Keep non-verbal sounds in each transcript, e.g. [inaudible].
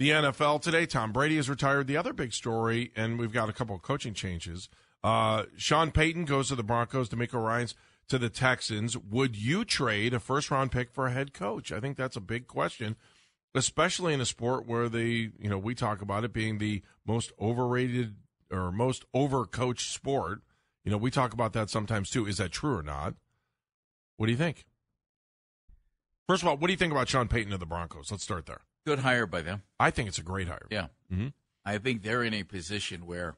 the NFL today. Tom Brady has retired. The other big story, and we've got a couple of coaching changes. Uh, Sean Payton goes to the Broncos. DeMeco Ryans to the Texans. Would you trade a first round pick for a head coach? I think that's a big question, especially in a sport where they, you know, we talk about it being the most overrated or most overcoached sport. You know, we talk about that sometimes too. Is that true or not? What do you think? First of all, what do you think about Sean Payton of the Broncos? Let's start there. Good hire by them. I think it's a great hire. Yeah. Mm-hmm. I think they're in a position where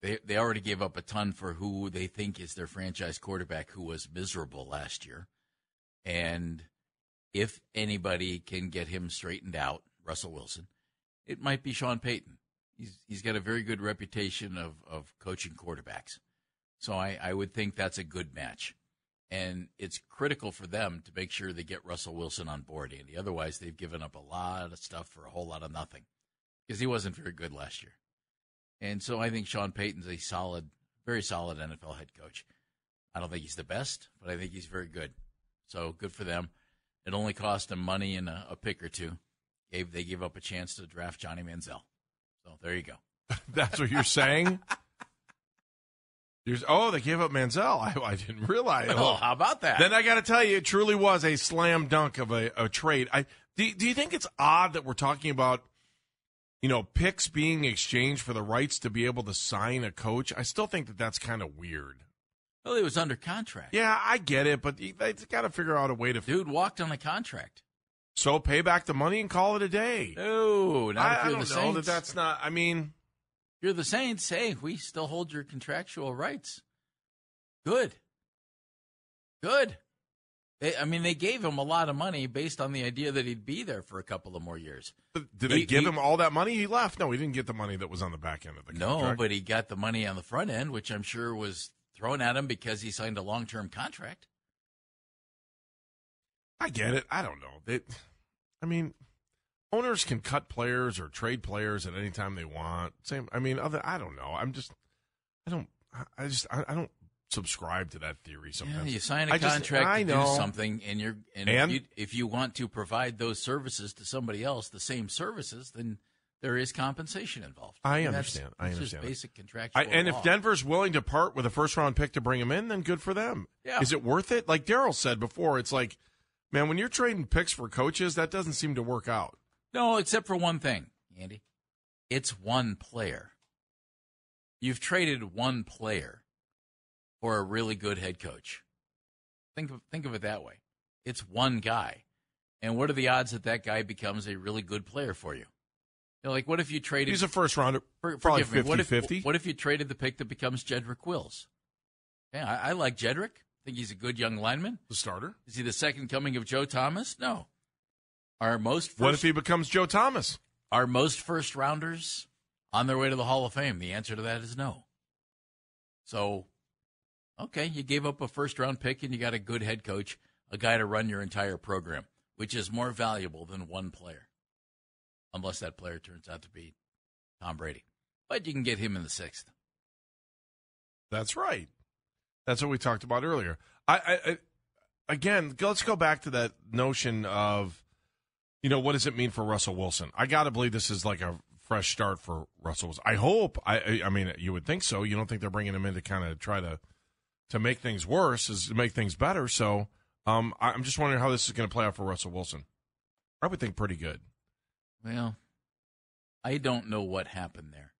they they already gave up a ton for who they think is their franchise quarterback who was miserable last year. And if anybody can get him straightened out, Russell Wilson, it might be Sean Payton. He's he's got a very good reputation of, of coaching quarterbacks. So I, I would think that's a good match. And it's critical for them to make sure they get Russell Wilson on board, Andy. Otherwise, they've given up a lot of stuff for a whole lot of nothing because he wasn't very good last year. And so I think Sean Payton's a solid, very solid NFL head coach. I don't think he's the best, but I think he's very good. So good for them. It only cost them money and a, a pick or two. Gave they gave up a chance to draft Johnny Manziel. So there you go. [laughs] That's what you're saying. [laughs] Oh, they gave up Manziel. [laughs] I, I didn't realize. Well, how about that? Then I got to tell you, it truly was a slam dunk of a, a trade. I do, do you think it's odd that we're talking about, you know, picks being exchanged for the rights to be able to sign a coach? I still think that that's kind of weird. Well, he was under contract. Yeah, I get it, but they got to figure out a way to. Dude walked on a contract. So pay back the money and call it a day. No, not I, if I you're don't the know Saints. that that's not. I mean, you're the Saints. Hey, we still hold your contractual rights. Good. Good. They, I mean, they gave him a lot of money based on the idea that he'd be there for a couple of more years. did they He- give he- him all that money? He left. No, he didn't get the money that was on the back end of the contract. No, but he got the money on the front end, which I'm sure was thrown at him because he signed a long term contract. I get it. I don't know. They, I mean, owners can cut players or trade players at any time they want. Same. I mean, other. I don't know. I'm just. I don't. I just. I, I don't subscribe to that theory. Yeah, Sometimes you sign a I just- contract I to know. do something, and you're and, And? if, you, if you want to provide those services to somebody else, the same services, then there is compensation involved. I And that's- understand. I that's understand. Just basic contractual. I, and law. if Denver's willing to part with a first round pick to bring him in, then good for them. Yeah. Is it worth it? Like Daryl said before, it's like, man, when you're trading picks for coaches, that doesn't seem to work out. No, except for one thing, Andy. It's one player. You've traded one player for a really good head coach. Think of think of it that way. It's one guy. And what are the odds that that guy becomes a really good player for you? You know, like what if you traded He's a first rounder, for, probably forgive me, what if 50. what if you traded the pick that becomes Jedrick Wills? Yeah, I, I like Jedrick. I Think he's a good young lineman. The starter. Is he the second coming of Joe Thomas? No. Our most first, What if he becomes Joe Thomas? are most first rounders on their way to the Hall of Fame? The answer to that is no. So, okay, you gave up a first round pick and you got a good head coach, a guy to run your entire program, which is more valuable than one player, unless that player turns out to be Tom Brady. But you can get him in the sixth. That's right. That's what we talked about earlier. I, I, I again, let's go back to that notion of, you know, what does it mean for Russell Wilson? I got to believe this is like a fresh start for Russell. Wilson. I hope. I, I, mean, you would think so. You don't think they're bringing him in to kind of try to, to make things worse, is to make things better. So, um, I- I'm just wondering how this is going to play out for Russell Wilson. I would think pretty good. Well, I don't know what happened there.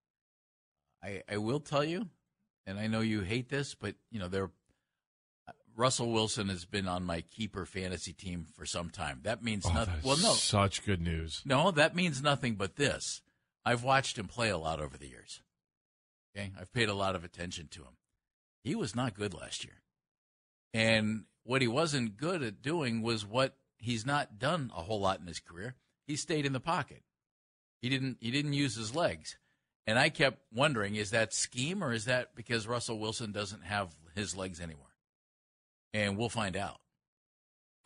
I I will tell you, and I know you hate this, but you know there. Russell Wilson has been on my keeper fantasy team for some time. That means Oh, nothing. that Well, no, such good news. no, that means nothing but this. I've watched him play a lot over the years. Okay, I've paid a lot of attention to him. He was not good last year, and what he wasn't good at doing was what he's not done a whole lot in his career. He stayed in the pocket. He didn't he didn't use his legs. And I kept wondering, is that scheme or is that because Russell Wilson doesn't have his legs anymore? And we'll find out.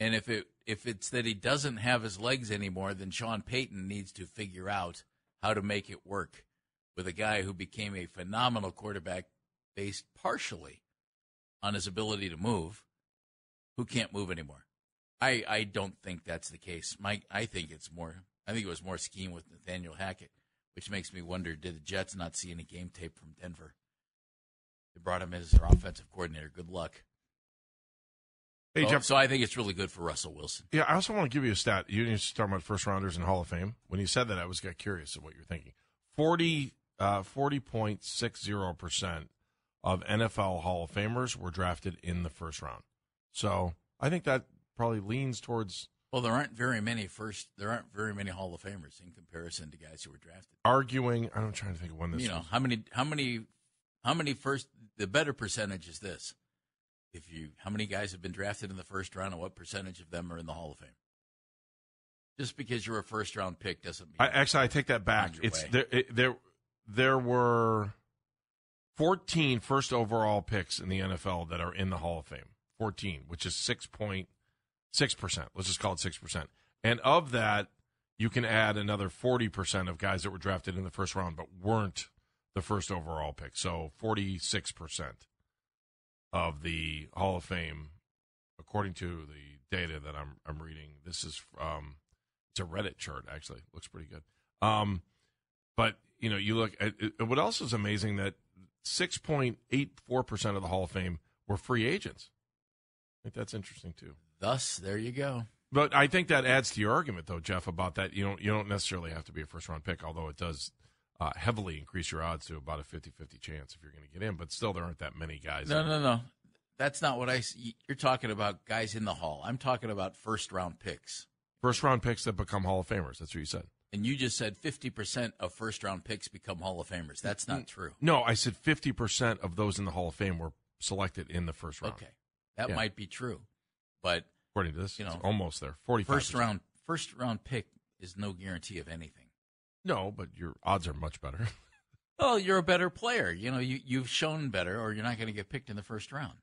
And if it if it's that he doesn't have his legs anymore, then Sean Payton needs to figure out how to make it work with a guy who became a phenomenal quarterback based partially on his ability to move, who can't move anymore. I, I don't think that's the case. Mike, I think it's more. I think it was more scheme with Nathaniel Hackett, which makes me wonder: Did the Jets not see any game tape from Denver? They brought him as their offensive coordinator. Good luck. Hey, so, Jeff. so I think it's really good for Russell Wilson. Yeah, I also want to give you a stat. You didn't start about first rounders in Hall of Fame. When you said that, I was got curious of what you're thinking. 40, uh, 40.60% of NFL Hall of Famers were drafted in the first round. So I think that probably leans towards Well, there aren't very many first. There aren't very many Hall of Famers in comparison to guys who were drafted. arguing. I'm trying to think of when this you know was. how many how many how many first the better percentage is this if you how many guys have been drafted in the first round and what percentage of them are in the hall of fame just because you're a first round pick doesn't mean I, actually, I take that back. It's there. It, there, there were 14 first overall picks in the NFL that are in the Hall of Fame. 14, which is 6.6 percent. Let's just call it six percent. And of that, you can add another 40 percent of guys that were drafted in the first round but weren't the first overall pick. So 46 percent of the Hall of Fame, according to the data that I'm I'm reading. This is um, it's a Reddit chart actually. Looks pretty good. Um, but you know, you look at it, what else is amazing that 6.84 percent of the Hall of Fame were free agents. I think that's interesting too. thus there you go But I think that adds to your argument, though, Jeff, about that you don't you don't necessarily have to be a first round pick, although it does uh, heavily increase your odds to about a 50-50 chance if you're going to get in. But still, there aren't that many guys. no in. no no that's not what i you're talking about guys in the hall i'm talking about first round picks First round picks that become Hall of Famers. That's what you said. and you just said 50% of first round picks become hall of famers that's not true No, I said 50% of those in the Hall of Fame were selected in the first round. okay that Yeah. might be true but According to this, You it's know, almost there. 45 first round first round pick is no guarantee of anything No, but your odds are much better. [laughs] Well, you're a better player. You know, you you've shown better, or you're not going to get picked in the first round.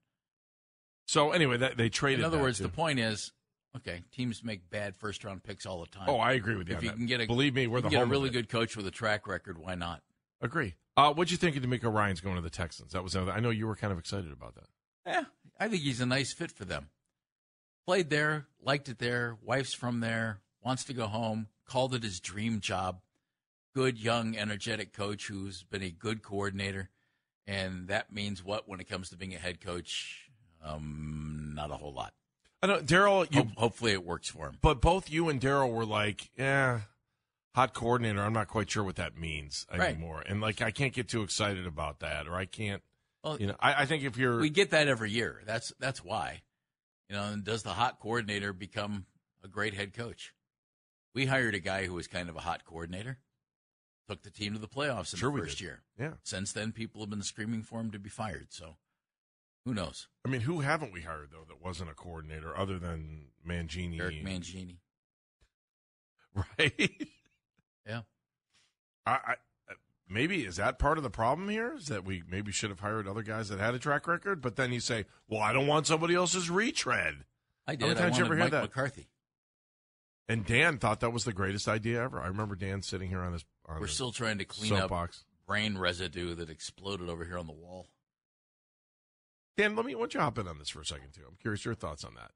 so anyway, that they traded. In other words, too. the point is, okay, teams make bad first round picks all the time. Oh, I agree with you. if you that. can get a believe me, we're the get a really good coach with a track record. Why not? Agree. Uh, what'd you think of DeMeco Ryans going to the Texans? That was another. I know you were kind of excited about that. Yeah, I think he's a nice fit for them. Played there, liked it there. Wife's from there, wants to go home. Called it his dream job. Good, young, energetic coach who's been a good coordinator, and that means what when it comes to being a head coach? Um, not a whole lot. I know Daryl. Ho- hopefully, it works for him. but both you and Daryl were like, "Yeah, hot coordinator." I'm not quite sure what that means Right. anymore, and like I can't get too excited about that, or I can't. Well, You know, I, I think if you're we get that every year. That's that's why. You know, and does the hot coordinator become a great head coach? We hired a guy who was kind of a hot coordinator, took the team to the playoffs in Sure the first year. yeah. Since then, people have been screaming for him to be fired. So, who knows? I mean, who haven't we hired though that wasn't a coordinator other than Mangini? Eric Mangini. [laughs] right? Yeah. I, I uh, maybe is that part of the problem here? Is that we maybe should have hired other guys that had a track record, but then you say, "Well, I don't want somebody else's retread." I many did. I times you wanted ever hear that? McCarthy. And Dan thought that was the greatest idea ever. I remember Dan sitting here on this. On We're the still trying to clean up soapbox. brain residue that exploded over here on the wall. Dan, let me. Why don't you hop in on this for a second too? I'm curious your thoughts on that.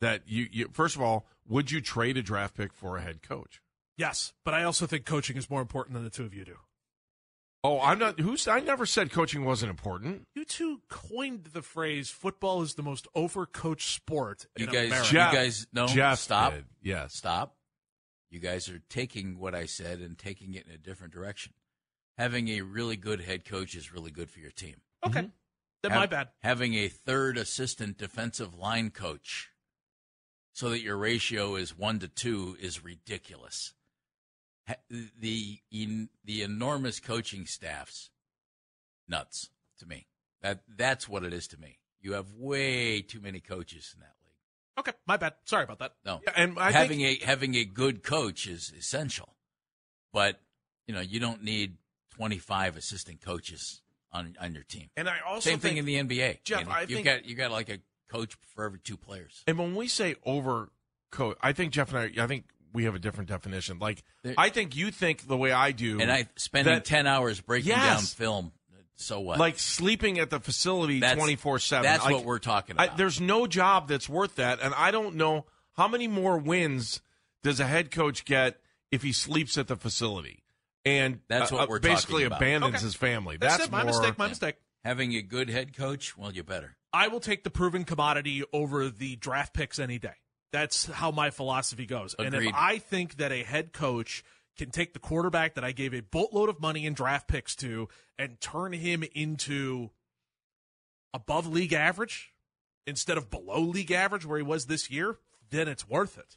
That you, you first of all, would you trade a draft pick for a head coach? Yes, but I also think coaching is more important than the two of you do. Oh, I'm not. Who's? I never said coaching wasn't important. You two coined the phrase "football is the most overcoached sport." You in guys, America. Jeff- you guys, no, Jeff stop. did, Yes. stop. You guys are taking what I said and taking it in a different direction. Having a really good head coach is really good for your team. Okay, mm-hmm. then Hav- my bad. Having a third assistant defensive line coach so that your ratio is one to two is ridiculous. The in, the enormous coaching staffs, nuts to me. That that's what it is to me. You have way too many coaches in that league. Okay, my bad. Sorry about that. No, Yeah, and I having think a having a good coach is essential. but you know you don't need 25 assistant coaches on on your team. And I also Same thing in the NBA. Jeff, You know, I you've think- got you got like a coach for every two players. And when we say over coach, I think Jeff and I, I think we have a different definition. Like, There- I think you think the way I do. And I spending that- 10 hours breaking Yes. down film. So what? like sleeping at the facility 24 7. That's what we're talking about. there's no job that's worth that. And I don't know how many more wins does a head coach get if he sleeps at the facility and That's what uh, we're basically talking about. abandons Okay. his family. That's, That's, it. My more, mistake. My mistake. Having a good head coach, well, you better. I will take the proven commodity over the draft picks any day. That's how my philosophy goes. And if I think that a head coach can take the quarterback that I gave a boatload of money in draft picks to and turn him into above league average instead of below league average where he was this year, then it's worth it.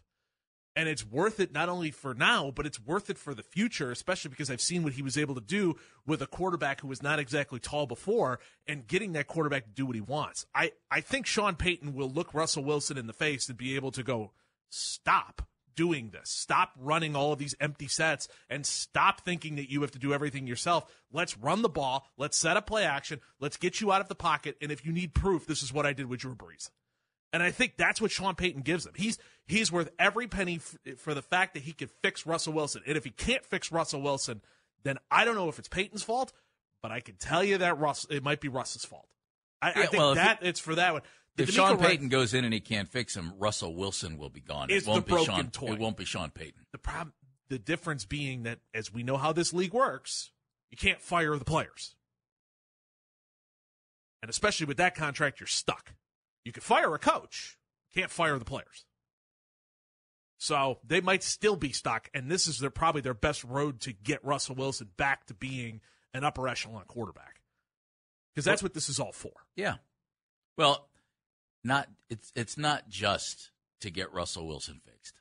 And it's worth it not only for now, but it's worth it for the future, especially because I've seen what he was able to do with a quarterback who was not exactly tall before and getting that quarterback to do what he wants. I, I think Sean Payton will look Russell Wilson in the face and be able to go, stop doing this. Stop running all of these empty sets and stop thinking that you have to do everything yourself. Let's run the ball. Let's set up play action. Let's get you out of the pocket. And if you need proof, this is what I did with Drew Brees. And I think that's what Sean Payton gives them. He's he's worth every penny f- for the fact that he can fix Russell Wilson. And if he can't fix Russell Wilson, then I don't know if it's Payton's fault, but I can tell you that Russ it might be Russ's fault. I, I think well, that it's for that one. The If DeMeco Sean Ryan- Payton goes in and he can't fix him, Russell Wilson will be gone. It won't be Sean. toy. It won't be Sean Payton. the problem, the difference being that as we know how this league works, you can't fire the players, and especially with that contract, you're stuck. You can fire a coach, can't fire the players. So they might still be stuck, and this is their probably their best road to get Russell Wilson back to being an upper echelon quarterback, because that's what this is all for. Yeah. Well, not it's it's not just to get Russell Wilson fixed.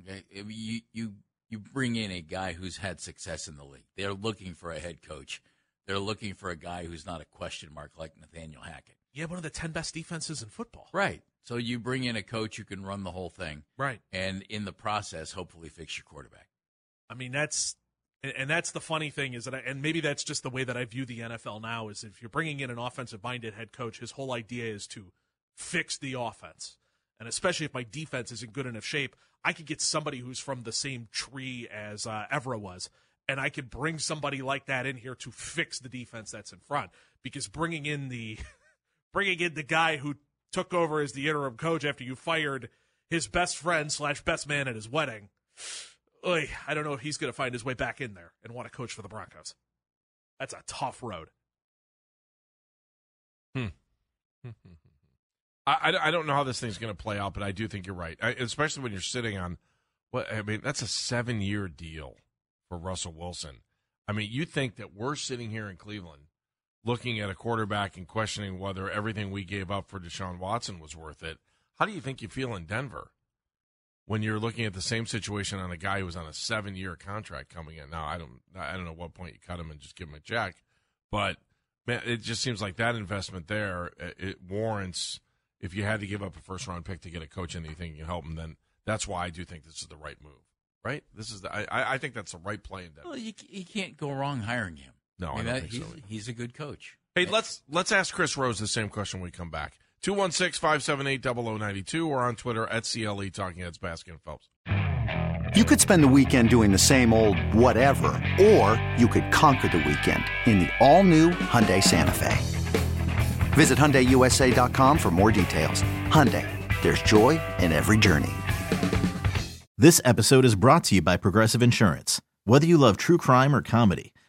Okay, you you you bring in a guy who's had success in the league. They're looking for a head coach. They're looking for a guy who's not a question mark like Nathaniel Hackett. Yeah, one of the ten best defenses in football. Right. So you bring in a coach who can run the whole thing, Right. and in the process, hopefully fix your quarterback. I mean, that's and, that's the funny thing is that, I, and maybe that's just the way that I view the NFL now is if you're bringing in an offensive-minded head coach, his whole idea is to fix the offense, and especially if my defense is in good enough shape, I could get somebody who's from the same tree as uh, Evero was, and I could bring somebody like that in here to fix the defense that's in front. Because bringing in the [laughs] bringing in the guy who took over as the interim coach after you fired his best friend slash best man at his wedding. Oy, I don't know if he's going to find his way back in there and want to coach for the Broncos. That's a tough road. Hmm. I, I, I don't know how this thing's going to play out, but I do think you're right, I, especially when you're sitting on what I mean. That's a seven year deal for Russell Wilson. I mean, you think that we're sitting here in Cleveland looking at a quarterback and questioning whether everything we gave up for Deshaun Watson was worth it. How do you think you feel in Denver when you're looking at the same situation on a guy who was on a seven year contract coming in? Now, I don't I don't know what point you cut him and just give him a check, but man, it just seems like that investment there it, warrants. If you had to give up a first round pick to get a coach in that you think you can help him, then that's why I do think this is the right move. Right? This is the, I I- I think that's the right play in Denver. Well, you, you can't go wrong hiring him. No, I mean, don't that- think he's, so. he's a good coach. Hey, let's let's ask Chris Rose the same question when we come back. 216-578-0092 or on Twitter at CLE Talking Heads Baskin and Phelps. You could spend the weekend doing the same old whatever, or you could conquer the weekend in the all-new Hyundai Santa Fe. Visit HyundaiUSA.com for more details. Hyundai, there's joy in every journey. This episode is brought to you by Progressive Insurance. Whether you love true crime or comedy,